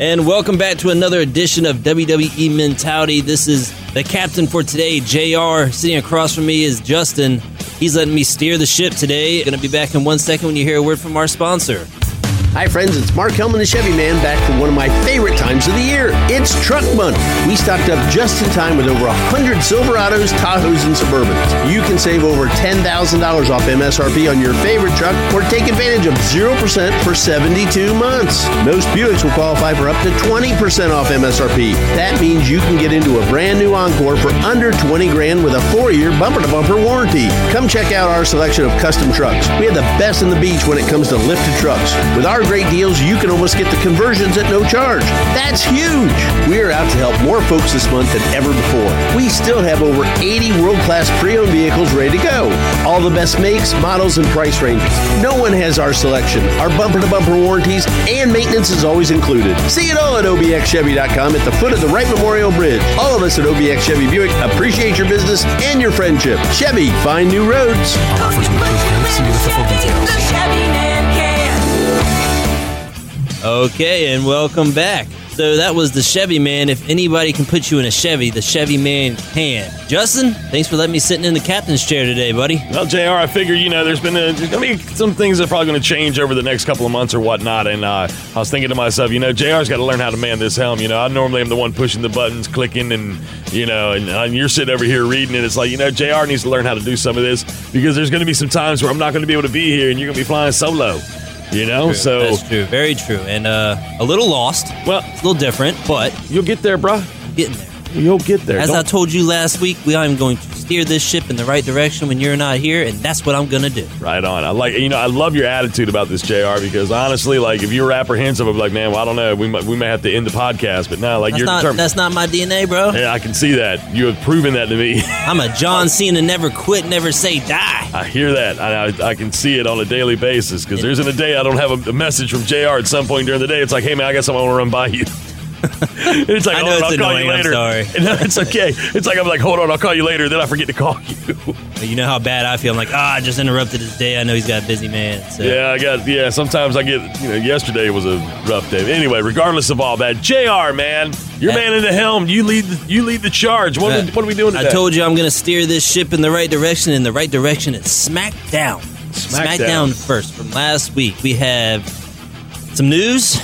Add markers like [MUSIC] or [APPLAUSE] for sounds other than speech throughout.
And welcome back to another edition of WWE Mentality. This is the captain for today, JR. Sitting across from me is Justin. He's letting me steer the ship today. To be back in one second when you hear a word from our sponsor. Hi, friends. It's Mark Hellman, the Chevy Man, back for one of my favorite times of the year. It's Truck Month. We stocked up just in time with over 100 Silverados, Tahoes, and Suburbans. You can save over $10,000 off MSRP on your favorite truck or take advantage of 0% for 72 months. Most Buicks will qualify for up to 20% off MSRP. That means you can get into a brand new Encore for under 20 grand with a four year bumper to bumper warranty. Come check out our selection of custom trucks. We have the best in the beach when it comes to lifted trucks. With our great deals, you can almost get the conversions at no charge. That's huge. We're out to help more folks this month than ever before. We still have over 80 world class pre owned vehicles ready to go. All the best makes, models, and price ranges. No one has our selection, our bumper to bumper warranties, and maintenance is always included. See it all at obxchevy.com at the foot of the Wright Memorial Bridge. All of us at OBX Chevy Buick appreciate your business and your friendship. Chevy, find new roads. Okay, and welcome back. So that was the Chevy Man. If anybody can put you in a Chevy, the Chevy Man can. Justin, thanks for letting me sit in the captain's chair today, buddy. Well, Jr., I figure you know there's been a, there's gonna be some things that are probably going to change over the next couple of months or whatnot, and uh, I was thinking to myself, you know, Jr's got to learn how to man this helm. You know, I normally am the one pushing the buttons, clicking, and you know, and, uh, you're sitting over here reading it. It's like you know, Jr needs to learn how to do some of this because there's going to be some times where I'm not going to be able to be here, and you're going to be flying solo. You know, so That's true, very true, and uh, a little lost. well, It's a little different, but you'll get there, bruh. getting there. You'll get there. As Don't- I told you last week, we are going to steer this ship in the right direction when you're not here, and that's what I'm gonna do. Right on. I like you know I love your attitude about this, Jr. Because honestly, like if you were apprehensive, I'd be like, man, well, I don't know, we might, we may have to end the podcast. But now, like That's you're not determined. that's not my DNA, bro. yeah, I can see that. You have proven that to me. [LAUGHS] I'm a John Cena, never quit, never say die. I hear that. I, I, I can see it on a daily basis because there's in a day I don't have a, a message from Jr. at some point during the day. It's like, hey man, I guess I want to run by you. [LAUGHS] [LAUGHS] it's like, I know on, it's I'll call you annoying, I'm sorry. [LAUGHS] No, it's okay. It's like I'm like, hold on, I'll call you later. Then I forget to call you. You know how bad I feel. I'm like, ah, I just interrupted his day. I know he's got a busy man. So. Yeah, I got. Yeah, sometimes I get. You know, yesterday was a rough day. Anyway, regardless of all that, Jr. Man, you're man in the helm. You lead. The, you lead the charge. What, are we, what are we doing today? I told you I'm going to steer this ship in the right direction, In the right direction is SmackDown. SmackDown. SmackDown first from last week. We have some news,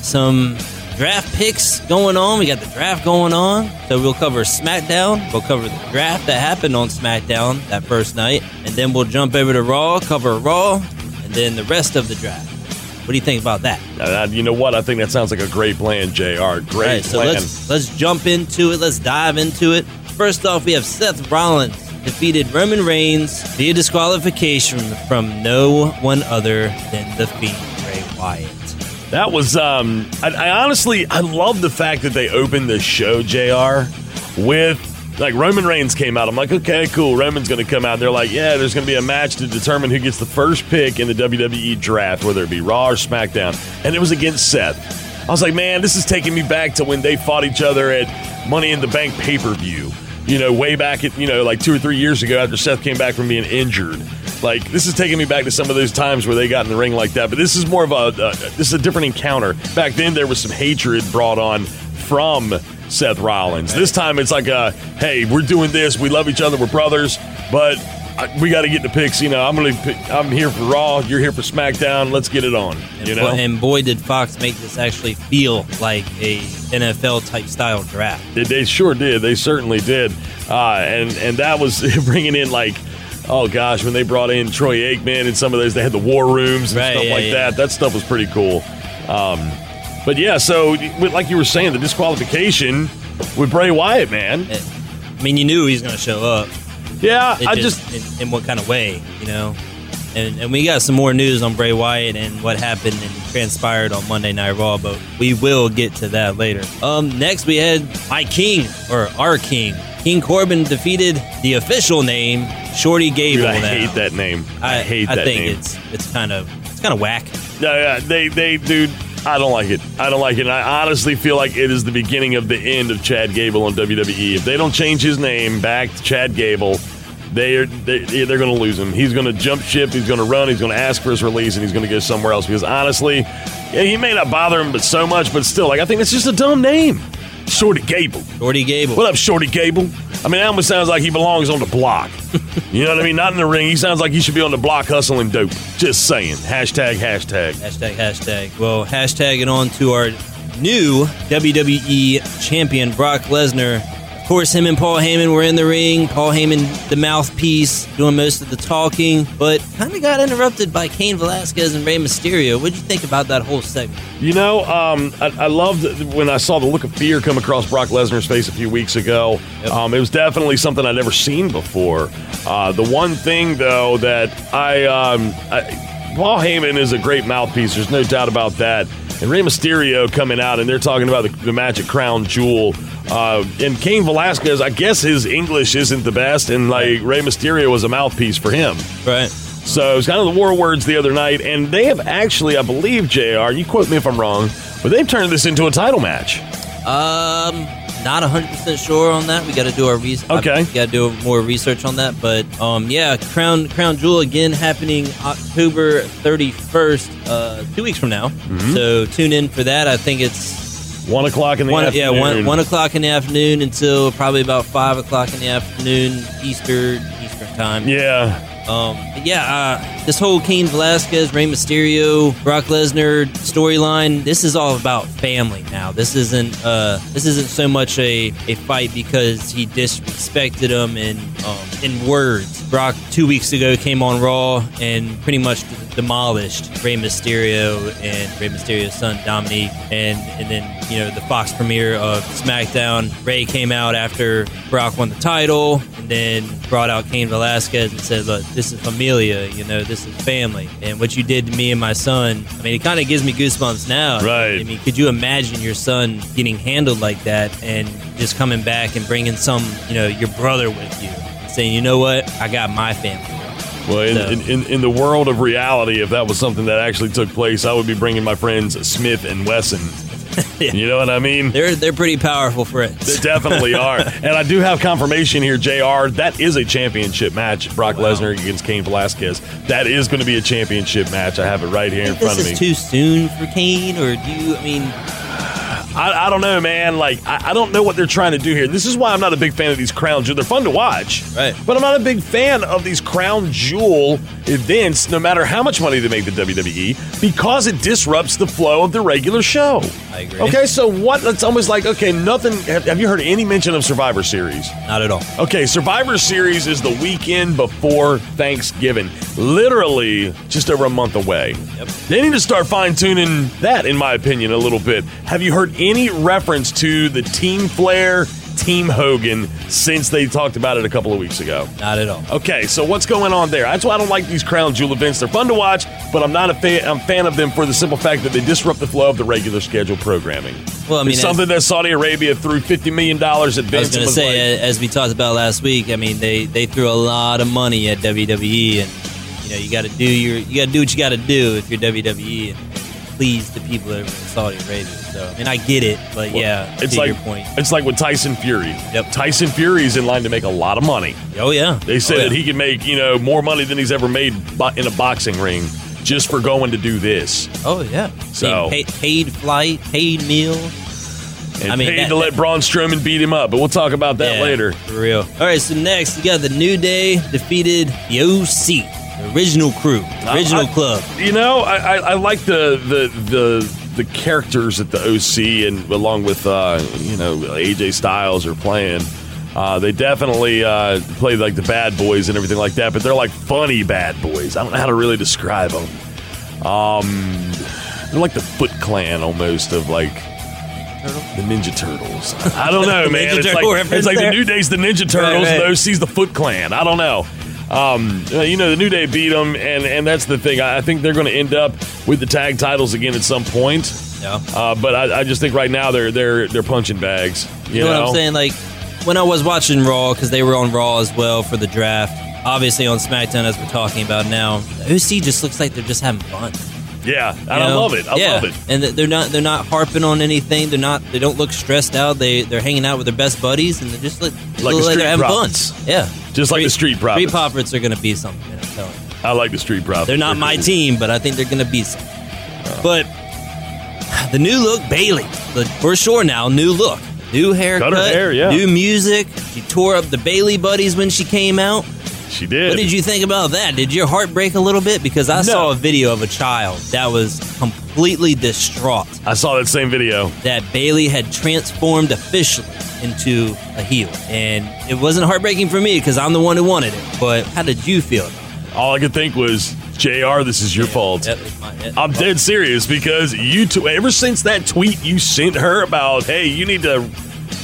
some draft picks going on. We got the draft going on. So we'll cover SmackDown. We'll cover the draft that happened on SmackDown that first night. And then we'll jump over to Raw, cover Raw, and then the rest of the draft. What do you think about that? Uh, you know what? I think that sounds like a great plan, Jr. Great All right, so plan. let's let's jump into it. Let's dive into it. First off, we have Seth Rollins defeated Roman Reigns via disqualification from no one other than the Fiend Bray Wyatt. That was um I, I honestly I love the fact that they opened the show, JR, with like Roman Reigns came out. I'm like, okay, cool. Roman's gonna come out. They're like, yeah, there's gonna be a match to determine who gets the first pick in the WWE draft, whether it be Raw or SmackDown. And it was against Seth. I was like, man, this is taking me back to when they fought each other at Money in the Bank pay-per-view. You know, way back at, you know, like two or three years ago after Seth came back from being injured. Like this is taking me back to some of those times where they got in the ring like that. But this is more of a uh, this is a different encounter. Back then there was some hatred brought on from Seth Rollins. This time it's like a hey, we're doing this. We love each other. We're brothers, but I, we got to get the picks. You know, I'm gonna I'm here for Raw. You're here for SmackDown. Let's get it on. And, You know. boy, and boy, did Fox make this actually feel like a NFL type style draft. They, they sure did. They certainly did. Uh, and and that was [LAUGHS] bringing in like, oh gosh, when they brought in Troy Aikman and some of those, they had the war rooms and Right, stuff yeah, like yeah. that. That stuff was pretty cool. Um, but yeah, so like you were saying, the disqualification with Bray Wyatt, man. I mean, you knew he was going to show up. Yeah, I just in, in what kind of way, you know? And, and we got some more news on Bray Wyatt and what happened and transpired on Monday Night Raw, but we will get to that later. Um, next we had my king or our king, King Corbin defeated the official name Shorty Gable. dude, I now. hate that name. I, hate I that think name. it's it's kind of it's kind of whack. Yeah, yeah, they, they, dude, I don't like it. I don't like it. And I honestly feel like it is the beginning of the end of Chad Gable on WWE. If they don't change his name back to Chad Gable, they are they, they're going to lose him. He's going to jump ship. He's going to run. He's going to ask for his release, and he's going to go somewhere else. Because honestly, yeah, he may not bother him, but so much. But still, like I think it's just a dumb name, Shorty Gable. Shorty Gable. What up, Shorty Gable? I mean, that almost sounds like he belongs on the block. you know what I mean? Not in the ring. He sounds like he should be on the block hustling dope. Just saying. Hashtag, hashtag. Hashtag, hashtag. Well, hashtag it on to our new WWE champion, Brock Lesnar. Of course, him and Paul Heyman were in the ring. Paul Heyman, the mouthpiece, doing most of the talking, but kind of got interrupted by Cain Velasquez and Rey Mysterio. What did you think about that whole segment? You know, um, I, I loved when I saw the look of fear come across Brock Lesnar's face a few weeks ago. Yep. Um, it was definitely something I'd never seen before. Uh, the one thing, though, that I, um, I Paul Heyman is a great mouthpiece. There's no doubt about that. And Rey Mysterio coming out, and they're talking about the, the at Crown Jewel. Uh, and Cain Velasquez, I guess his English isn't the best, and like Rey Mysterio was a mouthpiece for him. Right. So it was kind of the war words the other night, and they have actually, I believe, Jr. You quote me if I'm wrong, but they've turned this into a title match. Um, not 100% sure on that. We got to do our research. Okay. Got to do more research on that. But um, yeah, Crown Crown Jewel again happening October 31st, uh, two weeks from now. Mm-hmm. So tune in for that. I think it's One o'clock in the one, afternoon. yeah, one, one o'clock in the afternoon until probably about five o'clock in the afternoon Easter Eastern time. Yeah. Um, yeah, uh, this whole Cain Velasquez, Rey Mysterio, Brock Lesnar storyline. This is all about family now. This isn't uh, this isn't so much a, a fight because he disrespected him in um, in words. Brock two weeks ago came on Raw and pretty much demolished Rey Mysterio and Rey Mysterio's son Dominique, and and then you know the Fox premiere of SmackDown. Rey came out after Brock won the title, and then brought out Cain Velasquez and said, "Look, this is familia. You know, this is family. And what you did to me and my son, I mean, it kind of gives me goosebumps now. Right. I mean, could you imagine your son getting handled like that and just coming back and bringing some, you know, your brother with you, saying, you know what, I got my family. Well, in, So- in, in, in the world of reality, if that was something that actually took place, I would be bringing my friends Smith and Wesson. [LAUGHS] Yeah. You know what I mean? They're they're pretty powerful friends. They definitely [LAUGHS] are. And I do have confirmation here, JR. That is a championship match. Brock Lesnar against Cain Velasquez. That is going to be a championship match. I have it right here in front this of is me. too soon for Cain, or do you? I mean, I, I don't know, man. Like, I, I don't know what they're trying to do here. This is why I'm not a big fan of these crown jewel. They're fun to watch, Right. But I'm not a big fan of these crown jewel events, no matter how much money they make the WWE, because it disrupts the flow of the regular show. I agree. Okay, so what? It's almost like okay, nothing. Have, have you heard any mention of Survivor Series? not at all. Okay, Survivor Series is the weekend before Thanksgiving, literally just over a month away. Yep. They need to start fine tuning that, in my opinion, a little bit. Have you heard any reference to the Team Flair, Team Hogan since they talked about it a couple of weeks ago? Not at all. Okay, so what's going on there? That's why I don't like these crown jewel events. They're fun to watch, but I'm not a fan. I'm a fan of them for the simple fact that they disrupt the flow of the regular schedule programming. Well, I mean, it's as- something that Saudi Arabia threw fifty million dollars at I was Vince. going to say, like, as we talked about last week, I mean, they they threw a lot of money at WWE, and you know, you got to do your you got to do what you got to do if you're WWE and please the people over in Saudi Arabia. So, and I get it, but yeah, it's like your point. it's like with Tyson Fury. Yep. Tyson Fury is in line to make a lot of money. Oh yeah, They oh, said oh, yeah. that he can make you know more money than he's ever made in a boxing ring just for going to do this. Oh yeah. So- paid, paid flight, paid meal. And I mean, paid that- to let Braun Strowman beat him up, but we'll talk about that Yeah, later. For real. All right, so next we got the New Day defeated the OC, the original crew, the original I- club. You know, I, I, I like the, the the the characters at the OC, and along with uh, you know AJ Styles are playing. Uh, they definitely uh, play like the bad boys and everything like that, but they're like funny bad boys. I don't know how to really describe them. Um, they're like the Foot Clan almost of like the Ninja Turtles. I don't know, [LAUGHS] man. Ninja it's like, it's like the. New Day's the Ninja Turtles, right. and the OC's the Foot Clan. I don't know. Um, you know, the New Day beat them, and, and that's the thing. I think they're going to end up with the tag titles again at some point. Yeah. Uh, but I, I just think right now they're they're they're punching bags. You, You know, what I'm saying? Like when I was watching Raw, because they were on Raw as well for the draft. Obviously on SmackDown, as we're talking about now, OC just looks like they're just having fun. Yeah, I know? love it. I Yeah. love it. And they're not they're not harping on anything. They're not they don't look stressed out. They they're hanging out with their best buddies and they're just like, Like the like they're having Profits. fun. Yeah, Just like the Street Street Profits. Profits are going to be something. man, I'm telling you. I like the Street Profits. They're not my cool. [LAUGHS] team, but I think they're going to be something. But [SIGHS] the new look Bayley, the, for sure now, new look, new haircut, Cut her hair, yeah. new music. She tore up the Bayley buddies when she came out. She did. What did you think about that? Did your heart break a little bit? Because I saw a video of a child that was completely distraught I saw that same video. that Bayley had transformed officially into a heel. And it wasn't heartbreaking for me because I'm the one who wanted it. But how did you feel? All I could think was, Jr. This is your fault. That my- that- I'm dead serious because you t- ever since that tweet you sent her about, hey, you need to.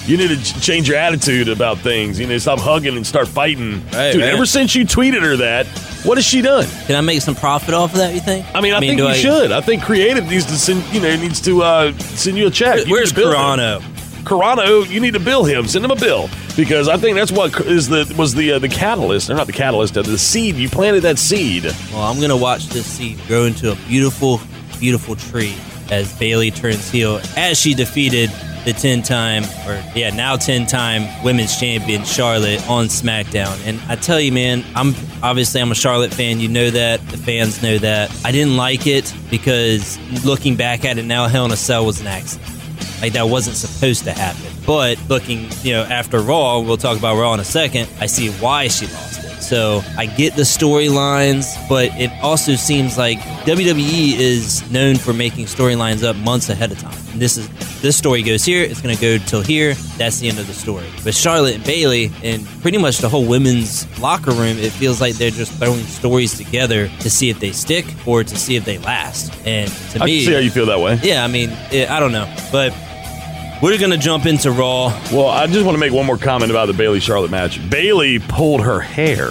You need to change your attitude about things. You need to stop hugging and start fighting. Right, Dude, right. ever since you tweeted her that, what has she done? Can I make some profit off of that, you think? I mean, I, think do you should. I think creative needs to send. You know, needs to uh, send you a check. You need Where's to bill him. Carano? Carano, you need to bill him. Send him a bill because I think that's what is the was the uh, the catalyst, or not the catalyst, uh, the seed. You planted that seed. Well, I'm going to watch this seed grow into a beautiful, beautiful tree as Bayley turns heel as she defeated the 10 time, or yeah, now 10 time women's champion Charlotte on SmackDown. And I tell you, man, I'm obviously I'm a Charlotte fan. You know that. The fans know that. I didn't like it because looking back at it now, Hell in a Cell was an accident. Like that wasn't supposed to happen. But looking, you know, after Raw, we'll talk about Raw in a second. I see why she lost. So I get the storylines, but it also seems like WWE is known for making storylines up months ahead of time. And this is this story goes here, it's going to go till here. That's the end of the story. But Charlotte and Bayley and pretty much the whole women's locker room, it feels like they're just throwing stories together to see if they stick or to see if they last. And to I me, see how you feel that way. yeah, I mean, it, I don't know, but we're gonna jump into Raw. Well, I just want to make one more comment about the Bayley Charlotte match. Bayley pulled her hair,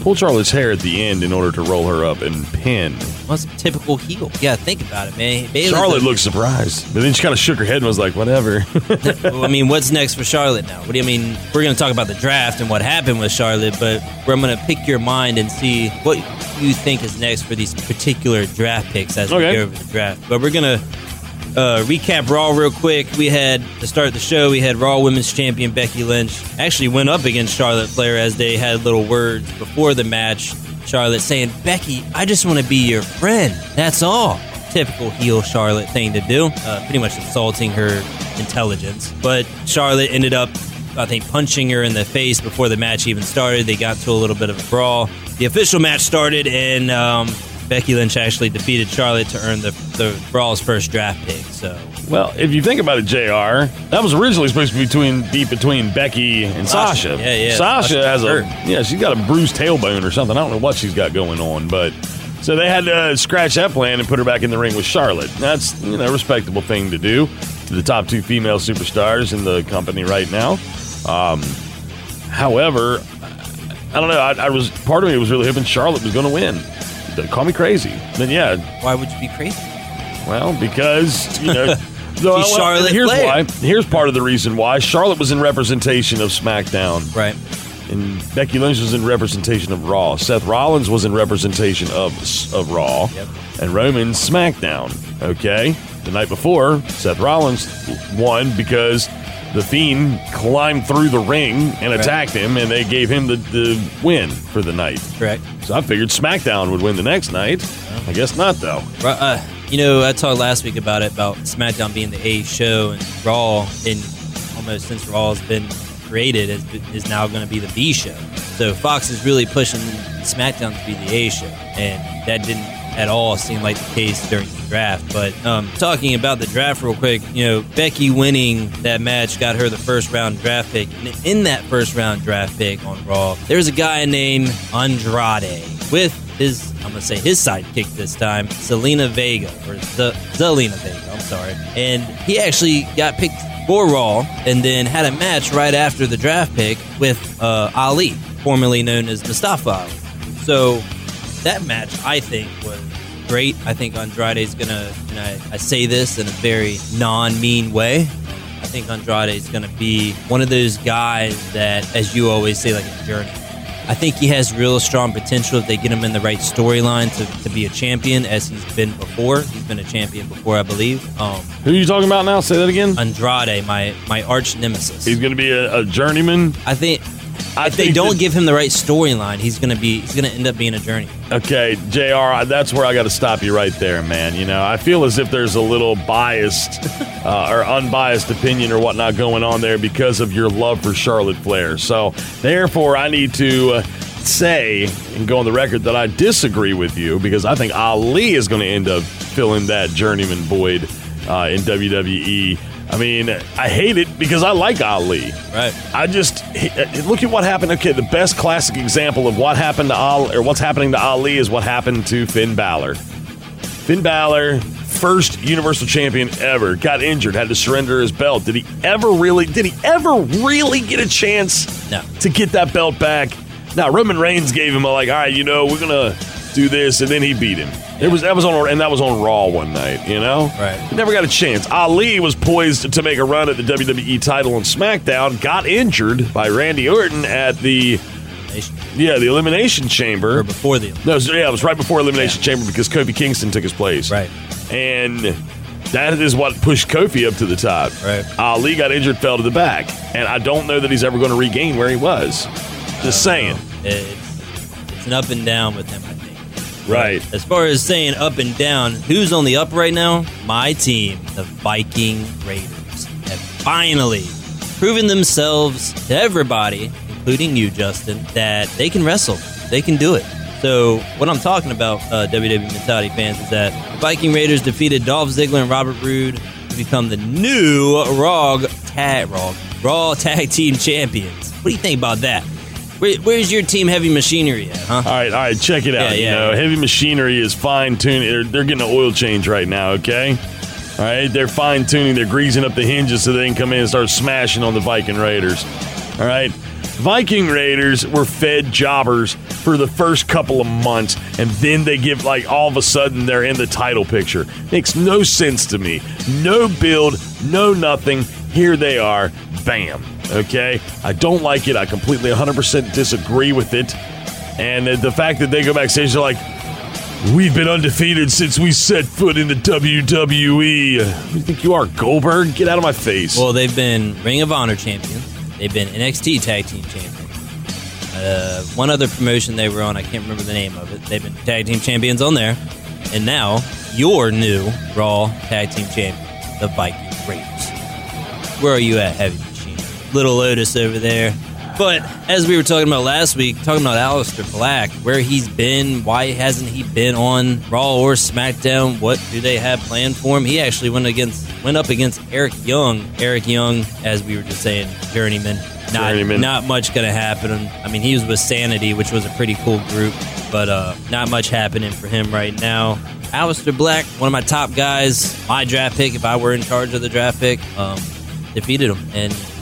pulled Charlotte's hair at the end in order to roll her up and pin. What's typical heel? Yeah, think about it, man. Bayley's Charlotte a- looked surprised, but then she kind of shook her head and was like, "Whatever." [LAUGHS] I mean, what's next for Charlotte now? What do you mean? We're gonna talk about the draft and what happened with Charlotte, but I'm gonna pick your mind and see what you think is next for these particular draft picks as we Okay. go over the draft. But we're gonna. Uh, recap Raw real quick. We had to start the show. We had Raw Women's Champion Becky Lynch actually went up against Charlotte Flair as they had little words before the match. Charlotte saying, "Becky, I just want to be your friend. That's all." Typical heel Charlotte thing to do. Uh, pretty much insulting her intelligence. But Charlotte ended up, I think, punching her in the face before the match even started. They got to a little bit of a brawl. The official match started, and um, Becky Lynch actually defeated Charlotte to earn the, the Brawl's first draft pick. So well, if you think about it, Jr. That was originally supposed to be between deep between Becky and Sasha. Sasha. Yeah, yeah. Sasha Sasha has a yeah, she's got a bruised tailbone or something. I don't know what she's got going on, but. So they had to scratch that plan and put her back in the ring with Charlotte. That's you know a respectable thing to do to the top two female superstars in the company right now. Um, however, I don't know. I, I was part of me was really hoping Charlotte was going to win. Call me crazy. Then yeah, why would you be crazy? well, because you know. [LAUGHS] so, Charlotte here's Flair. why. Here's part of the reason why Charlotte was in representation of SmackDown, Right. and Becky Lynch was in representation of Raw. Seth Rollins was in representation of of Raw, Yep. and Roman SmackDown. Okay, the night before, Seth Rollins won because the Fiend climbed through the ring and attacked him, and they gave him the, the win for the night. Correct. So I figured SmackDown would win the next night. I guess not, though. Right, uh, you know, I talked last week about it about SmackDown being the A show and Raw, and almost since Raw has been created, is, is now going to be the B show. So Fox is really pushing SmackDown to be the A show, and that didn't at all seem like the case during the draft. But um, talking about the draft real quick, you know, Becky winning that match got her the first round draft pick. And in that first round draft pick on Raw, there's a guy named Andrade with his, I'm going to say his sidekick this time, Selena Vega, or Z- Zelina Vega, I'm sorry. And he actually got picked for Raw and then had a match right after the draft pick with uh, Ali, formerly known as Mustafa. So that match, I think, was great. I think Andrade's gonna, and I, I say this in a very non-mean way. I think Andrade is gonna be one of those guys that, as you always say, like a journey. I think he has real strong potential if they get him in the right storyline to, to be a champion, as he's been before. He's been a champion before, I believe. Um, Who are you talking about now? Say that again. Andrade, my my arch nemesis. He's going to be a, a journeyman. I think I if they don't that- give him the right storyline, he's gonna be he's gonna end up being a journey. Okay, JR, that's where I got to stop you right there, man. You know, I feel as if there's a little biased [LAUGHS] uh, or unbiased opinion or whatnot going on there because of your love for Charlotte Flair. So, therefore, I need to uh, say and go on the record that I disagree with you because I think Ali is going to end up filling that journeyman void uh, in WWE. I mean, I hate it because I like Ali. Right. I just uh, look at what happened. Okay, the best classic example of what happened to Ali or what's happening to Ali is what happened to Finn Balor. Finn Balor, first Universal Champion ever, got injured, had to surrender his belt. Did he ever really? Did he ever really get a chance No. to get that belt back? Now Roman Reigns gave him a like, all right, you know, we're gonna do this, and then he beat him. It was that was on and that was on Raw one night, you know. Right. Never got a chance. Ali was poised to make a run at the WWE title on SmackDown, got injured by Randy Orton at the yeah the Elimination Chamber. Or before the No, yeah, it was right before Elimination Chamber because Kofi Kingston took his place. Right. And that is what pushed Kofi up to the top. Right. Ali got injured, fell to the back. And I don't know that he's ever going to regain where he was. Just saying. It's, it's an up and down with him. Right. As far as saying up and down, who's on the up right now? My team, the Viking Raiders, have finally proven themselves to everybody, including you, Justin, that they can wrestle. They can do it. So, what I'm talking about, uh, WWE Mentality fans, is that the Viking Raiders defeated Dolph Ziggler and Robert Roode to become the new Raw Tag Raw, Raw Tag Team Champions. What do you think about that? Where, where's your team Heavy Machinery at, huh? All right, all right, check it out. Yeah, you yeah. know, heavy machinery is fine tuning. They're, they're getting an oil change right now, okay? All right, they're fine tuning. They're greasing up the hinges so they can come in and start smashing on the Viking Raiders. All right, Viking Raiders were fed jobbers for the first couple of months, and then they give like all of a sudden they're in the title picture. Makes no sense to me. No build, no nothing. Here they are, bam. Okay, I don't like it. I completely 100% disagree with it. And the fact that they go backstage, they're like, We've been undefeated since we set foot in the WWE. Who you think you are, Goldberg? Get out of my face. Well, they've been Ring of Honor champions. They've been NXT Tag Team champions. Uh, one other promotion they were on, I can't remember the name of it. They've been Tag Team champions on there. And now, your new Raw Tag Team champion, the Viking Raiders. Where are you at, Heavy? Little Otis over there. But as we were talking about last week, talking about Aleister Black, where he's been, why hasn't he been on Raw or SmackDown? What do they have planned for him? He actually went against went up against Eric Young. Eric Young, as we were just saying, journeyman. Not, Journeyman. not much gonna happen. I mean, he was with Sanity, which was a pretty cool group, but uh, not much happening for him right now. Aleister Black, one of my top guys, my draft pick. If I were in charge of the draft pick, um, defeated him, and, and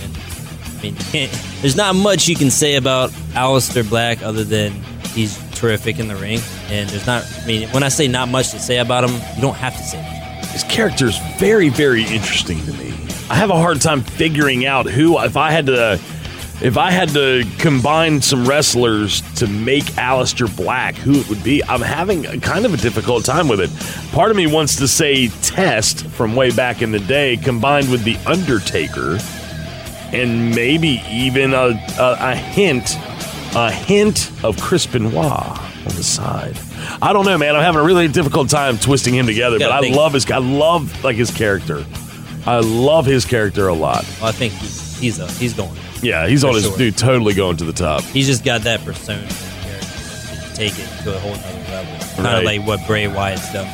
I mean, [LAUGHS] there's not much you can say about Aleister Black other than he's terrific in the ring. And there's not, I mean, when I say not much to say about him, you don't have to say much. His character is very, very interesting to me. I have a hard time figuring out who, if I had to, if I had to combine some wrestlers to make Aleister Black, who it would be. I'm having a, kind of a difficult time with it. Part of me wants to say Test from way back in the day, combined with the Undertaker, and maybe even a, a, a hint, a hint of Chris Benoit on the side. I don't know, man. I'm having a really difficult time twisting him together, but I think- love his. I love like his character. I love his character a lot. Well, I think he, he's a, he's going. Yeah, he's on his sure. dude, totally going to the top. He's just got that persona and character to take it to a whole other level. Kind Right. of like what Bray Wyatt's done.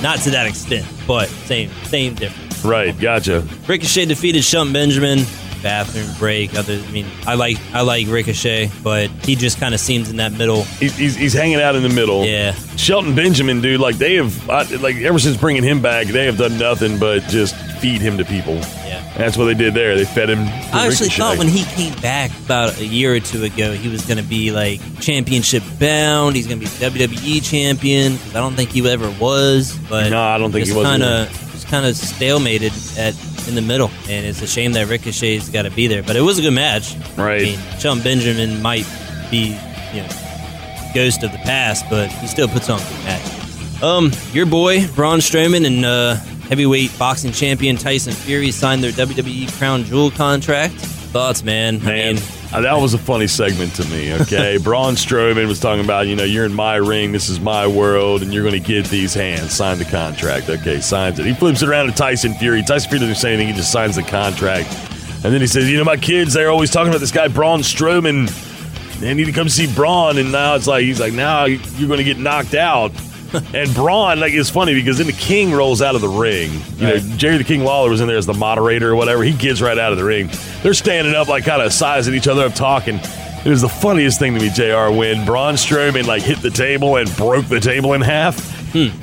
Not to that extent, but same same difference. Right, gotcha. Ricochet defeated Shelton Benjamin. Bathroom break. Other, I mean, I like I like Ricochet, but he just kind of seems in that middle. He's, he's, he's hanging out in the middle. Yeah. Shelton Benjamin, dude, like they have, I, like ever since bringing him back, they have done nothing but just feed him to people. Yeah. And that's what they did there. They fed him. to I actually Ricochet. thought when he came back about a year or two ago, he was going to be like championship bound. He's going to be WWE champion. I don't think he ever was. But No, I don't think he was Kind of, kind of stalemated at in the middle, and it's a shame that Ricochet's got to be there. But it was a good match. Right. I mean, Shelton Benjamin might be, you know, ghost of the past, but he still puts on good matches. Um, your boy Braun Strowman and uh, heavyweight boxing champion Tyson Fury signed their WWE Crown Jewel contract. Thoughts, man? Man, I mean, Uh, that was a funny segment to me. Okay, [LAUGHS] Braun Strowman was talking about, you know, you're in my ring, this is my world, and you're going to get these hands. Sign the contract. Okay, signs it. He flips it around to Tyson Fury. Tyson Fury doesn't say anything. He just signs the contract, and then he says, you know, my kids, they're always talking about this guy Braun Strowman. They need to come see Braun, and now it's like he's like, now you're going to get knocked out. [LAUGHS] and Braun, like, it's funny because then the King rolls out of the ring. You Right. know, Jerry the King Lawler was in there as the moderator or whatever. He gets right out of the ring. They're standing up, like, kind of sizing each other up, talking. It was the funniest thing to me, Jr. When Braun Strowman like hit the table and broke the table in half. Hmm. [LAUGHS]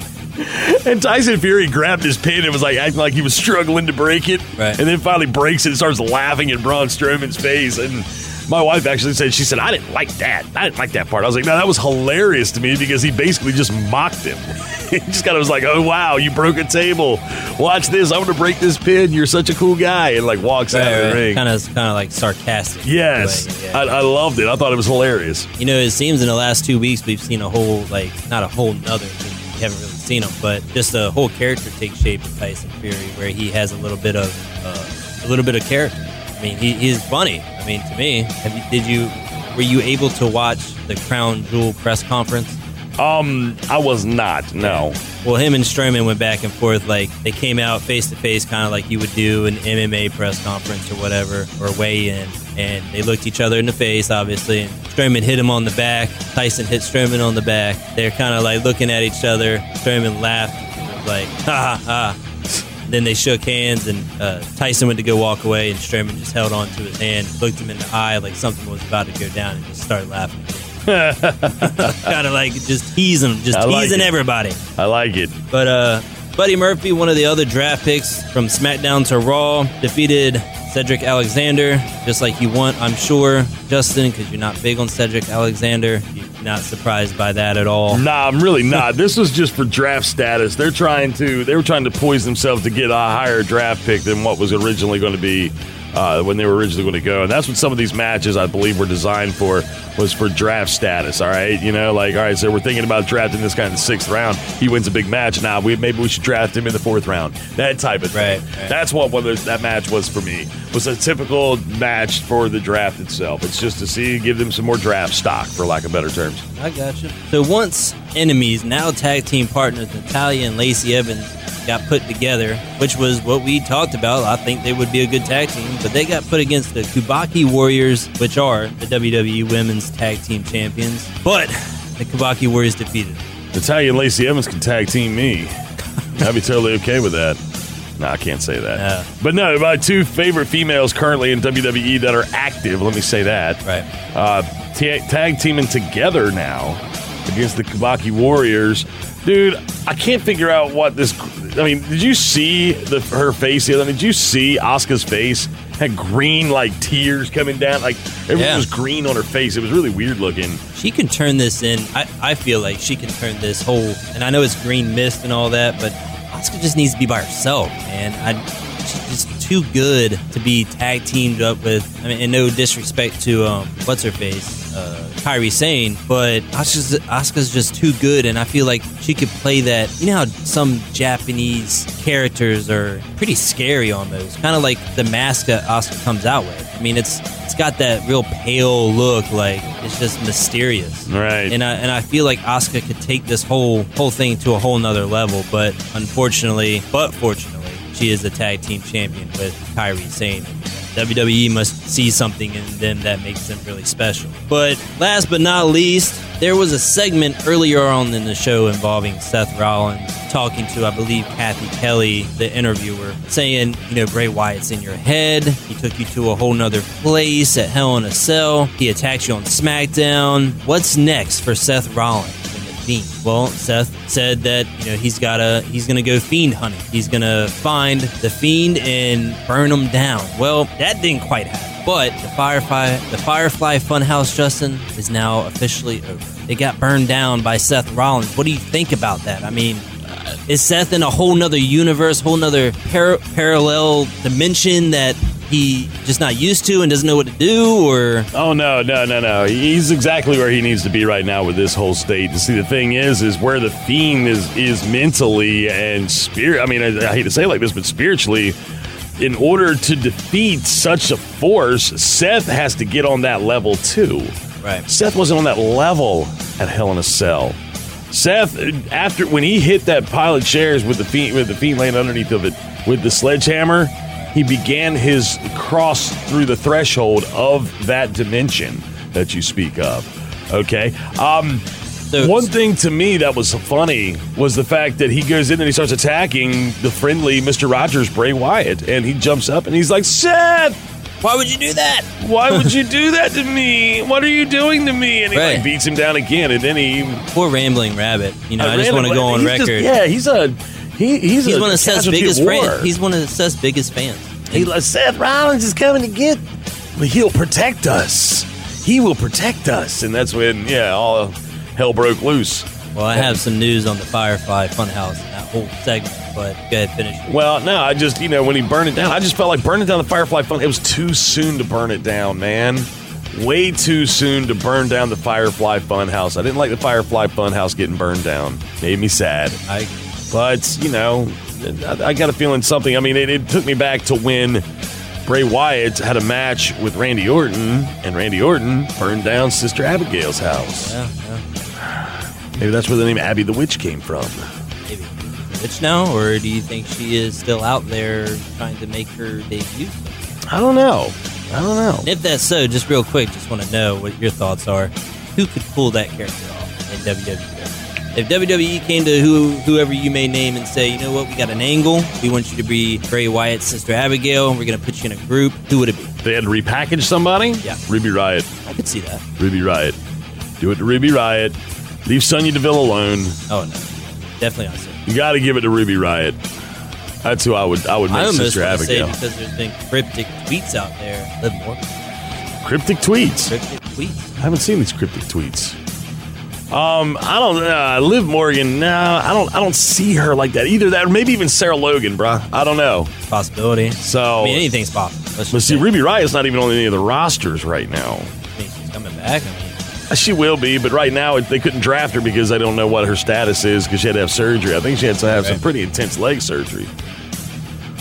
And Tyson Fury grabbed his pin and was like acting like he was struggling to break it. Right. And then finally breaks it and starts laughing in Braun Strowman's face. And my wife actually said, she said, I didn't like that. I didn't like that part. I was like, no, that was hilarious to me because he basically just mocked him. [LAUGHS] he just kind of was like, oh, wow, you broke a table. Watch this. I'm going to break this pin. You're such a cool guy. And like walks out of the ring. kind of, kind of like sarcastic. yes. yeah. I, I loved it. I thought it was hilarious. You know, it seems in the last two weeks we've seen a whole, like, not a whole nother, we haven't really seen him, but just a whole character take shape in Tyson Fury, where he has a little bit of, uh, a little bit of character. I mean, he, he's funny. I mean, to me, have you, did you, were you able to watch the Crown Jewel press conference? Um, I was not. No. Well, him and Strowman went back and forth. Like they came out face to face, kind of like you would do an MMA press conference or whatever, or weigh in. And they looked each other in the face, obviously. And Strowman hit him on the back. Tyson hit Strowman on the back. They're kind of like looking at each other. Strowman laughed, was like [LAUGHS] ha ha ha. Then they shook hands, and uh, Tyson went to go walk away, and Strowman just held on to his hand, looked him in the eye like something was about to go down, and just started laughing. [LAUGHS] kind of like just teasing, just I like teasing it. everybody. I like it. But uh, Buddy Murphy, one of the other draft picks from SmackDown to Raw, defeated Cedric Alexander, just like you want, I'm sure, Justin, because you're not big on Cedric Alexander. You're not surprised by that at all. Nah, I'm really [LAUGHS] not. this was just for draft status. They're trying to they were trying to poise themselves to get a higher draft pick than what was originally going to be uh, when they were originally going to go. And that's what some of these matches I believe were designed for was for draft status. All right, you know, like all right, so we're thinking about drafting this guy in the sixth round. He wins a big match. Now we maybe we should draft him in the fourth round. That type of thing. Right, right. That's what one of those, that match was for me. Was a typical match for the draft itself. It's just to see give them some more draft stock, for lack of better terms. I gotcha. So once enemies, now tag team partners Natalya and Lacey Evans got put together, which was what we talked about. I think they would be a good tag team, but they got put against the Kabuki Warriors, which are the WWE Women's Tag Team Champions. But the Kabuki Warriors defeated. Natalya and Lacey Evans can tag team me. I'd be totally okay with that. No, I can't say that. Yeah. But no, my two favorite females currently in WWE that are active, let me say that, Right. uh, ta- tag teaming together now against the Kabuki Warriors. Dude, I can't figure out what this. I mean, did you see the her face the other? Did you see Asuka's face had green like tears coming down? Like everything Yeah. was green on her face. It was really weird looking. She can turn this in. I, I feel like she can turn this whole, and I know it's green mist and all that, but Asuka just needs to be by herself, man. I, she's just too good to be tag teamed up with. I mean, and no disrespect to um, what's her face, uh, Kairi Sane, but Asuka's, Asuka's just too good, and I feel like she could play that. You know how some Japanese characters are pretty scary almost, kind of like the mask that Asuka comes out with. I mean, it's it's got that real pale look, like it's just mysterious. Right. And I and I feel like Asuka could take this whole whole thing to a whole nother level, but unfortunately, but fortunately, she is the tag team champion with Kairi Sane. WWE must see something in them that makes them really special. But last but not least, there was a segment earlier on in the show involving Seth Rollins talking to, I believe, Cathy Kelly, the interviewer, saying, you know, Bray Wyatt's in your head. He took you to a whole nother place at Hell in a Cell. He attacked you on SmackDown. What's next for Seth Rollins? Fiend. Well, Seth said that you know he's gotta he's gonna go fiend hunting. He's gonna find the fiend and burn him down. Well, that didn't quite happen. But the Firefly the Firefly Funhouse Justin is now officially over. It got burned down by Seth Rollins. What do you think about that? I mean, is Seth in a whole nother universe, whole nother par- parallel dimension that he just not used to and doesn't know what to do, or Oh no, no, no, no. He's exactly where he needs to be right now with this whole state. And see, the thing is, is where the fiend is is mentally and spirit. I mean, I, I hate to say it like this, but spiritually, in order to defeat such a force, Seth has to get on that level too. right? Seth wasn't on that level at Hell in a Cell. Seth, after when he hit that pile of chairs with the feet with the feet laying underneath of it with the sledgehammer, he began his cross through the threshold of that dimension that you speak of. Okay. Um, So- one thing to me that was funny was the fact that he goes in and he starts attacking the friendly Mr. Rogers, Bray Wyatt, and he jumps up and he's like, Seth, Why would you do that? why would you do that to me? What are you doing to me? And he Right. like beats him down again, and then he. Poor rambling rabbit. You know, I just want to go on record. Just, yeah, he's a he, he's, He's a one of Seth's biggest fans. He's one of Seth's biggest fans. He like Seth Rollins is coming to get, but he'll protect us. He will protect us, and that's when yeah, all hell broke loose. Well, I have some news on the Firefly Funhouse and that whole segment, but go ahead, finish. Well, no, I just you know when he burned it down, I just felt like burning down the Firefly Fun. It was too soon to burn it down, man. Way too soon to burn down the Firefly Funhouse. I didn't like the Firefly Funhouse getting burned down. Made me sad. I But, you know, I, I got a feeling something. I mean, it, it took me back to when Bray Wyatt had a match with Randy Orton, and Randy Orton burned down Sister Abigail's house. yeah, yeah, Maybe that's where the name Abby the Witch came from. maybe. witch now, or do you think she is still out there trying to make her debut? I don't know. I don't know. And if that's so, just real quick, just want to know what your thoughts are. Who could pull that character off in WWE? If WWE came to who, whoever you may name and say, you know what, we got an angle, we want you to be Bray Wyatt's sister Abigail, and we're going to put you in a group, who would it be? They had to repackage somebody? Yeah. Ruby Riott. I could see that. Ruby Riott. Do it to Ruby Riott. Leave Sonya Deville alone. Oh, no. Definitely Sister. You got to give it to Ruby Riott. That's who I would I would make I Sister want to say Abigail. because there's been cryptic tweets out there. Liv Morgan, Cryptic tweets. cryptic tweets. I haven't seen these cryptic tweets. Um, I don't. Uh, Liv Morgan. No, I don't. I don't see her like that either. That or maybe even Sarah Logan, bruh. I don't know. Possibility. So, I mean, anything's possible. Let's but see, say. Ruby Riott's not even on any of the rosters right now. I mean, she's coming back. I mean, She will be, but right now they couldn't draft her because they don't know what her status is because she had to have surgery. I think she had to have some pretty intense leg surgery.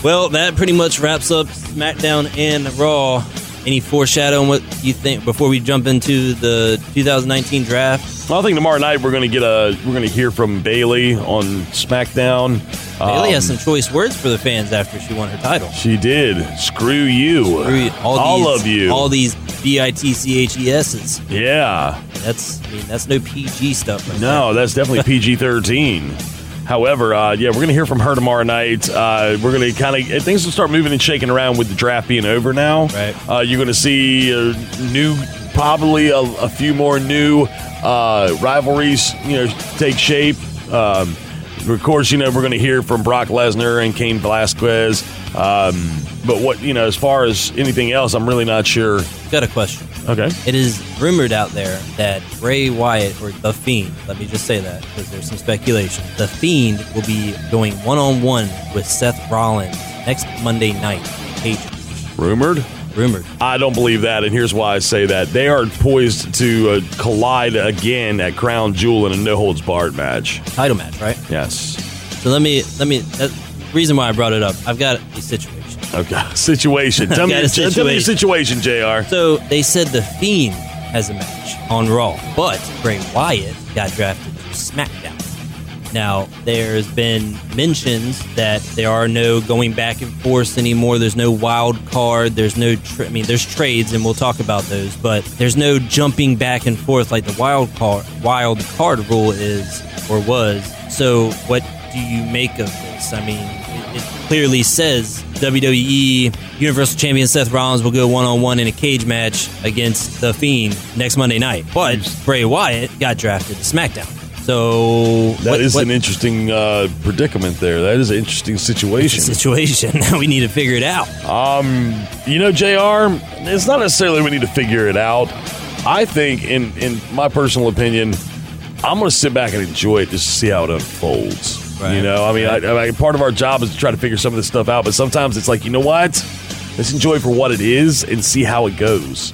Well, that pretty much wraps up SmackDown and Raw. Any foreshadowing what you think before we jump into the 2019 draft? Well, I think tomorrow night we're going to get a we're going to hear from Bayley on SmackDown. Bayley Um, has some choice words for the fans after she won her title. She did. Screw you. Screw you. All these, of you. All these B I T C H E S's. yeah. That's I mean that's no PG stuff. Right No, that's definitely PG thirteen. [LAUGHS] However, uh, yeah, we're going to hear from her tomorrow night. Uh, we're going to kind of things will start moving and shaking around with the draft being over now. Right. Uh, you're going to see uh, new, probably a, a few more new uh, rivalries, you know, take shape. Um, of course, you know we're going to hear from Brock Lesnar and Cain Velasquez. Um, but what you know, as far as anything else, I'm really not sure. Got a question. Okay. It is rumored out there that Bray Wyatt or The Fiend, let me just say that because there's some speculation. The Fiend will be going one on one with Seth Rollins next Monday night Cage. Rumored. Rumored. I don't believe that, and here's why I say that. They are poised to uh, collide again at Crown Jewel in a no holds barred match. Title match, right? Yes. So let me, let me, that, reason why I brought it up, I've got a situation. Okay. [LAUGHS] Situation. Tell, me, Got a tell me your situation, JR. So they said The Fiend has a match on Raw, but Bray Wyatt got drafted to SmackDown. Now, there's been mentions that there are no going back and forth anymore. There's no wild card. There's no, tra- I mean, there's trades, and we'll talk about those, but there's no jumping back and forth like the wild card wild card rule is or was. So, what do you make of this? I mean, it, it clearly says WWE Universal Champion Seth Rollins will go one on one in a cage match against The Fiend next Monday night. But Bray Wyatt got drafted to SmackDown. So That what- is what- an interesting uh, predicament there. That is an interesting situation. situation. [LAUGHS] Now we need to figure it out. Um, you know, JR, it's not necessarily we need to figure it out. I think, in in my personal opinion, I'm going to sit back and enjoy it just to see how it unfolds. Right. You know, I mean, I, I, part of our job is to try to figure some of this stuff out, but sometimes it's like, you know what? Let's enjoy it for what it is and see how it goes.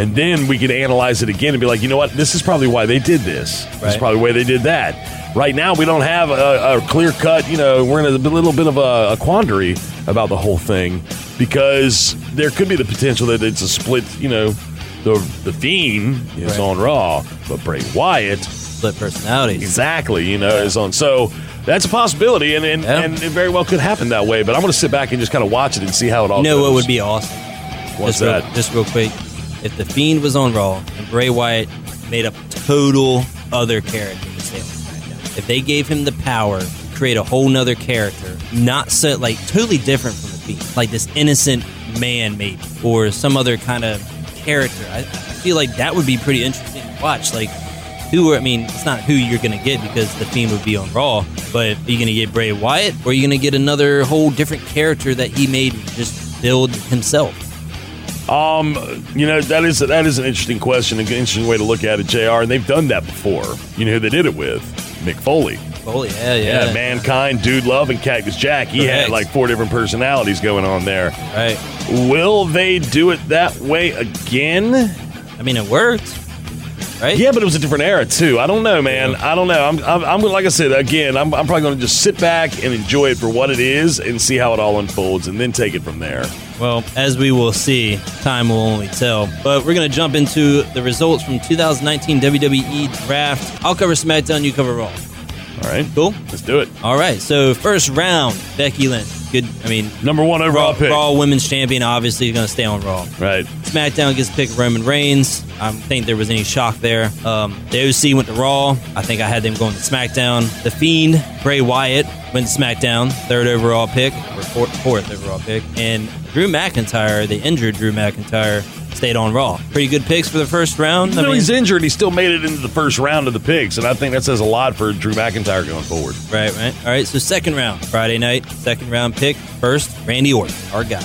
And then we can analyze it again and be like, you know what? This is probably why they did this. This is Right. probably why they did that. Right now, we don't have a, a clear cut, you know, we're in a little bit of a, a quandary about the whole thing because there could be the potential that it's a split, you know, the, the Fiend is Right. on Raw, but Bray Wyatt Split personalities. Exactly, you know, is on. So that's a possibility, and and, Yeah. and it very well could happen that way. But I'm going to sit back and just kind of watch it and see how it all. You know goes. what would be awesome? What's just real, that? just real quick. If the Fiend was on Raw and Bray Wyatt made a total other character to stay on SmackDown, if they gave him the power to create a whole nother character, not so like totally different from the Fiend, like this innocent man maybe, or some other kind of character, I, I feel like that would be pretty interesting to watch. Like who are, I mean, it's not who you're going to get because the Fiend would be on Raw, but are you going to get Bray Wyatt or are you going to get another whole different character that he made just build himself? Um, you know that is that is an interesting question, an interesting way to look at it, Jr. And they've done that before. You know who they did it with? Mick Foley. Oh, yeah, yeah. Yeah, Mankind, Dude Love, and Cactus Jack. He had like four different personalities going on there. Right. Will they do it that way again? I mean, it worked, right? Yeah, but it was a different era too. I don't know, man. I don't know. I'm, I'm, I'm like I said again. I'm, I'm probably going to just sit back and enjoy it for what it is and see how it all unfolds, and then take it from there. Well, as we will see, time will only tell. But we're going to jump into the results from 2019 WWE Draft. I'll cover SmackDown, you cover Raw. All right, Cool? let's do it. All right, so first round, Becky Lynch. Good, I mean, Number one overall Raw, pick. Raw Women's Champion, obviously, going to stay on Raw. Right. SmackDown gets picked Roman Reigns. I don't think there was any shock there. Um, the OC went to Raw. I think I had them going to SmackDown. The Fiend, Bray Wyatt, went to SmackDown, third overall pick, or fourth, fourth overall pick. And Drew McIntyre, the injured Drew McIntyre, stayed on Raw. Pretty good picks for the first round. Even though he's injured, he still made it into the first round of the picks, and I think that says a lot for Drew McIntyre going forward. Right, right. All right, so second round, Friday night, second round pick. First, Randy Orton, our guy.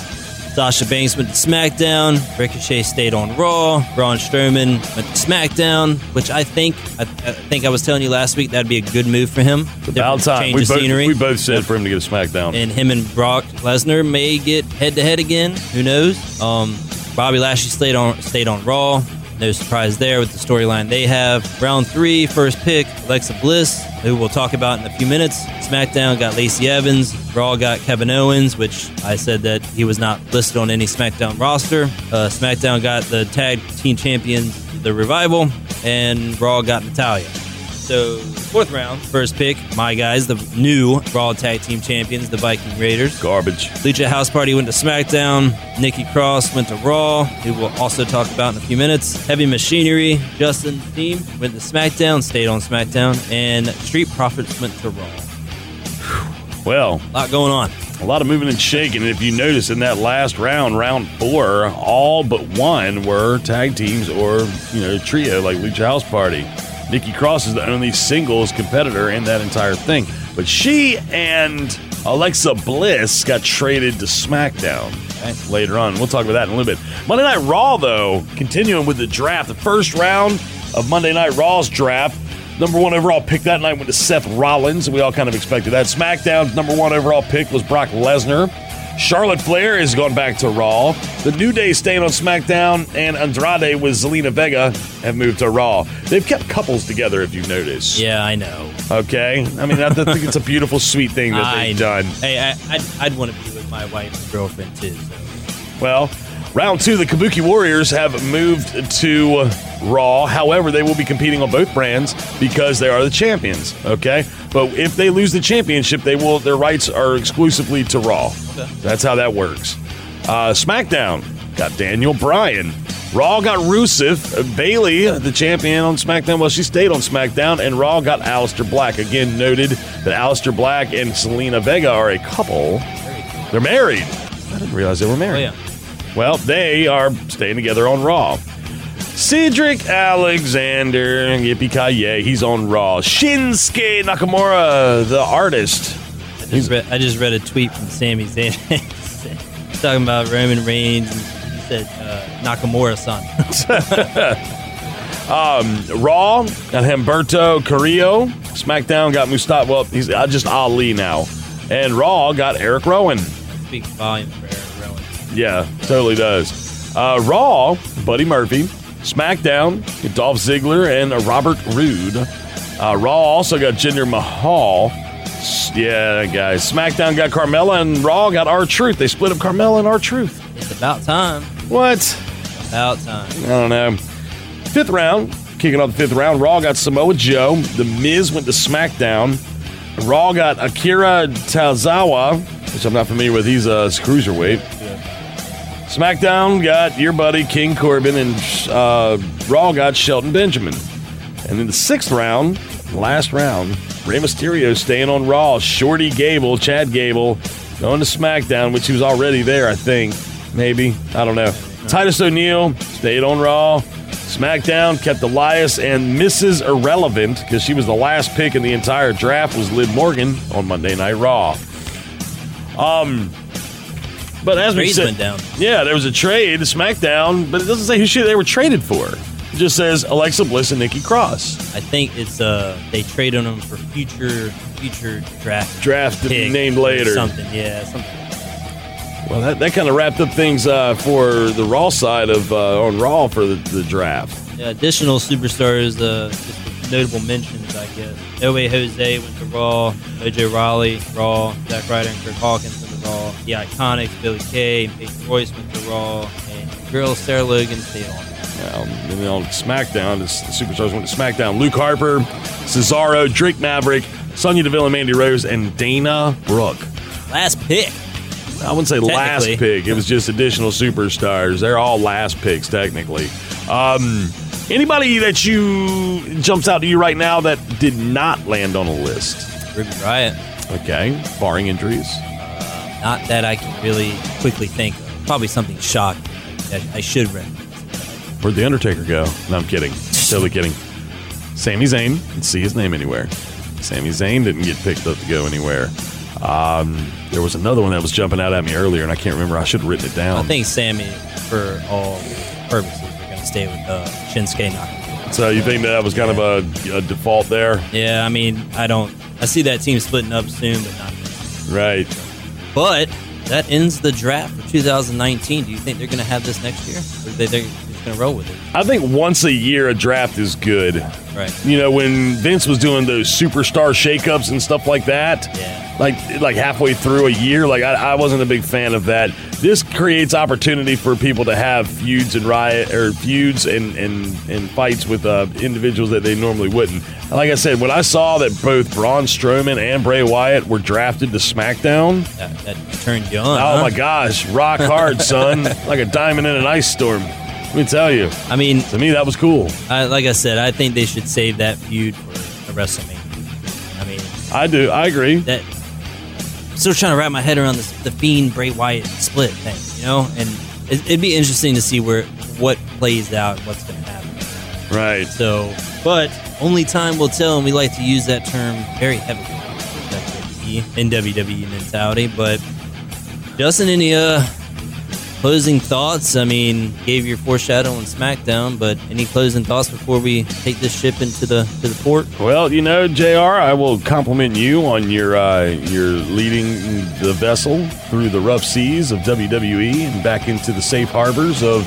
Sasha Banks went to SmackDown. Ricochet stayed on Raw. Braun Strowman went to SmackDown, which I think I, I think I was telling you last week that'd be a good move for him. It's about time. Change We of both, scenery. we both said for him to get a SmackDown. and him and Brock Lesnar may get head to head again. Who knows? Um, Bobby Lashley stayed on stayed on Raw. No surprise there with the storyline they have. Round three, first pick, Alexa Bliss, who we'll talk about in a few minutes. SmackDown got Lacey Evans. Raw got Kevin Owens, which I said that he was not listed on any SmackDown roster. Uh, SmackDown got the tag team champions, The Revival, and Raw got Natalya. So, fourth round, first pick, my guys, the new Raw Tag Team Champions, the Viking Raiders. Garbage. Lucha House Party went to SmackDown. Nikki Cross went to Raw, who we'll also talk about in a few minutes. Heavy Machinery, Justin team, went to SmackDown, stayed on SmackDown. And Street Profits went to Raw. Well, A lot going on. a lot of moving and shaking. And if you notice in that last round, round four, all but one were tag teams or, you know, trio like Lucha House Party. Nikki Cross is the only singles competitor in that entire thing. But she and Alexa Bliss got traded to SmackDown later on. We'll talk about that in a little bit. Monday Night Raw, though, continuing with the draft. The first round of Monday Night Raw's draft. Number one overall pick that night went to Seth Rollins. We all kind of expected that. SmackDown's number one overall pick was Brock Lesnar. Charlotte Flair is going back to Raw. The New Day staying on SmackDown, and Andrade with Zelina Vega have moved to Raw. They've kept couples together, if you notice. Yeah, I know. Okay. I mean, I think it's a beautiful, sweet thing that [LAUGHS] I they've know. done. Hey, I, I'd, I'd want to be with my wife's girlfriend, too. So. Well, round two, the Kabuki Warriors have moved to Raw. However, they will be competing on both brands because they are the champions. Okay, but if they lose the championship, they will. Their rights are exclusively to Raw. That's how that works. Uh, SmackDown got Daniel Bryan. Raw got Rusev. Uh, Bayley, the champion on SmackDown, well, she stayed on SmackDown, and Raw got Aleister Black. Again, noted that Aleister Black and Zelina Vega are a couple. They're married. I didn't realize they were Oh, married. yeah. Well, they are staying together on Raw. Cedric Alexander, yippee ki he's on Raw. Shinsuke Nakamura, the artist. I just, read, I just read a tweet from Sami Zayn [LAUGHS] talking about Roman Reigns. And he said uh, Nakamura son. [LAUGHS] Raw got Humberto Carrillo. SmackDown got Mustafa. Well, he's uh, just Ali now. And Raw got Eric Rowan. Speaks volumes for Eric. Yeah, totally does. Uh, Raw, Buddy Murphy. SmackDown, Dolph Ziggler and uh, Robert Roode. Uh, Raw also got Jinder Mahal. S- Yeah, guys. SmackDown got Carmella and Raw got R-Truth. They split up Carmella and R-Truth. It's about time. What? About time. I don't know. Fifth round, kicking off the fifth round, Raw got Samoa Joe. The Miz went to SmackDown. Raw got Akira Tozawa, which I'm not familiar with. He's a cruiserweight. SmackDown got your buddy King Corbin, and uh, Raw got Shelton Benjamin. And in the sixth round, last round, Rey Mysterio staying on Raw. Shorty Gable, Chad Gable, going to SmackDown, which he was already there, I think. Maybe. I don't know. Titus O'Neil stayed on Raw. SmackDown kept Elias and Mrs. Irrelevant because she was the last pick in the entire draft was Liv Morgan on Monday Night Raw. Um, but as we said, went down. yeah, there was a trade, SmackDown, but it doesn't say who she, they were traded for. It just says Alexa Bliss and Nikki Cross. I think it's uh they trade on them for future future draft Draft pick named or later. something. Yeah, something. Well, that, that kind of wrapped up things uh, for the Raw side of uh, on Raw for the, the draft. Yeah, additional superstars, uh, just notable mentions, I guess. Owe Jose went to Raw, OJ Raleigh, Raw, Zack Ryder and Curt Hawkins Raw, The Iconics, Billy Kay, and Peyton Royce went to Raw, and girl Sarah Logan stayed on. And then on SmackDown, the superstars went to SmackDown. Luke Harper, Cesaro, Drake Maverick, Sonya Deville and Mandy Rose, and Dana Brooke. Last pick. I wouldn't say last pick. It was just additional superstars. They're all last picks, technically. Um, anybody that you jumps out to you right now that did not land on a list? Ruby Riott. Okay, barring injuries. Not that I can really quickly think of. Probably something shocking that I should recognize. Where'd the Undertaker go? No, I'm kidding. Totally kidding. Sami Zayn. Didn't see his name anywhere. Sami Zayn didn't get picked up to go anywhere. Um, there was another one that was jumping out at me earlier, and I can't remember. I should have written it down. I think Sammy, for all purposes, we're going to stay with uh, Shinsuke Nakamura. so. You think that was kind of a, a default there, Yeah, I mean, I don't. I see that team splitting up soon, but not. right? But that ends the draft for 2019. Do you think they're going to have this next year, or they, going to roll with it? I think once a year a draft is good. Right. You know, when Vince was doing those superstar shakeups and stuff like that, Yeah. like like halfway through a year, like I, I wasn't a big fan of that. This creates opportunity for people to have feuds and riot or feuds and and, and fights with uh, individuals that they normally wouldn't. Like I said, when I saw that both Braun Strowman and Bray Wyatt were drafted to SmackDown, That, that turned you on. oh huh? my gosh, rock hard, son, [LAUGHS] like a diamond in an ice storm. Let me tell you, I mean, to me that was cool. I, like I said, I think they should save that feud for a WrestleMania. I mean, I do, I agree. that I'm still trying to wrap my head around this, the Fiend Bray Wyatt split thing, you know, and it, it'd be interesting to see where what plays out, and what's going to happen. Right. So, but only time will tell, and we like to use that term very heavily in WWE mentality. But Justin, any uh, closing thoughts? I mean, gave your foreshadow on SmackDown, but any closing thoughts before we take this ship into the to the port? Well, you know, Jr. I will compliment you on your uh, your leading the vessel through the rough seas of WWE and back into the safe harbors of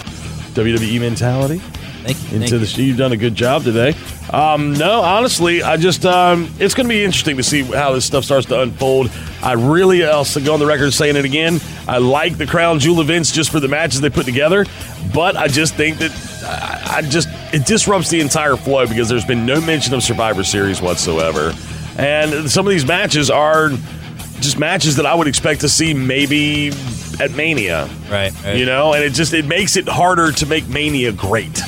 WWE mentality. Thank you. Into Thank the you. you've done a good job today. Um, no, honestly, I just um, it's going to be interesting to see how this stuff starts to unfold. I really, I'll go on the record saying it again. I like the crown jewel events just for the matches they put together, but I just think that I, I just it disrupts the entire flow because there's been no mention of Survivor Series whatsoever, and some of these matches are just matches that I would expect to see maybe at Mania. Right, right. You know, and it just it makes it harder to make Mania great,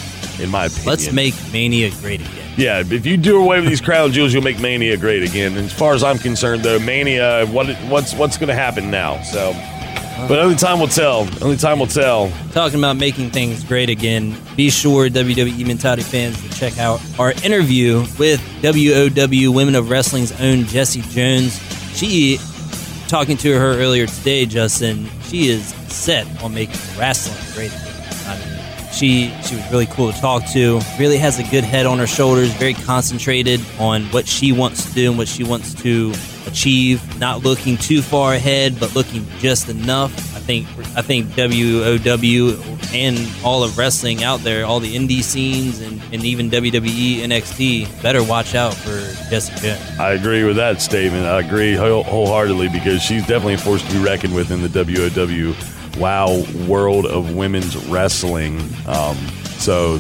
in my opinion. Let's make Mania great again. Yeah, if you do away with these crown jewels, you'll make Mania great again. And as far as I'm concerned, though, Mania, what what's what's going to happen now? So, but only time will tell. Only time will tell. Talking about making things great again, be sure, WWE Mentality fans, to check out our interview with WOW Women of Wrestling's own Jessie Jones. She, talking to her earlier today, Justin, she is set on making wrestling great again. She she was really cool to talk to. Really has a good head on her shoulders. Very concentrated on what she wants to do and what she wants to achieve, not looking too far ahead, but looking just enough. I think I think WOW and all of wrestling out there, all the indie scenes and, and even WWE NXT, better watch out for Jessica I agree with that statement. I agree whole- wholeheartedly because she's definitely a force to be reckoned with in the WOW wow world of women's wrestling. Um, so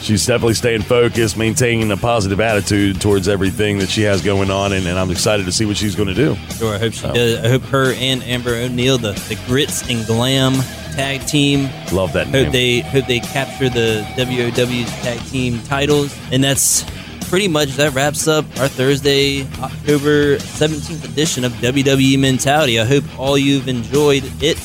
she's definitely staying focused, maintaining a positive attitude towards everything that she has going on, and, and I'm excited to see what she's going to do. Sure, I hope she does. I hope her and Amber O'Neill, the, the Grits and Glam tag team, Love that hope name. they hope they capture the WOW's tag team titles, and that's pretty much that wraps up our Thursday, October seventeenth edition of WWE Mentality. I hope all you've enjoyed it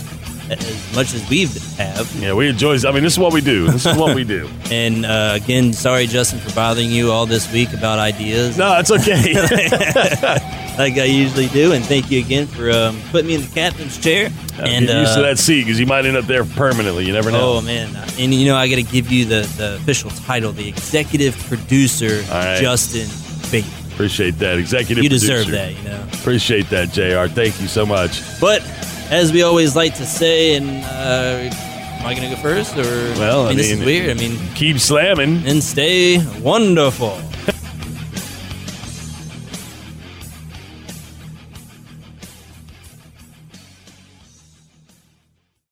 as much as we've have. yeah, we enjoy. I mean, this is what we do. This is what we do. [LAUGHS] And uh, again, sorry Justin for bothering you all this week about ideas. No, it's okay. [LAUGHS] like I usually do. And thank you again for um, putting me in the captain's chair. and Get used uh, to that seat because you might end up there permanently. You never know. Oh man! And you know I got to give you the, the official title, the executive producer, right. Justin Bate. Appreciate that, executive. You deserve producer. that, you know. Appreciate that, Jr. Thank you so much. But as we always like to say, and uh, am I going to go first, or Well, I this is mean- weird. I mean, Keep slamming. and stay wonderful.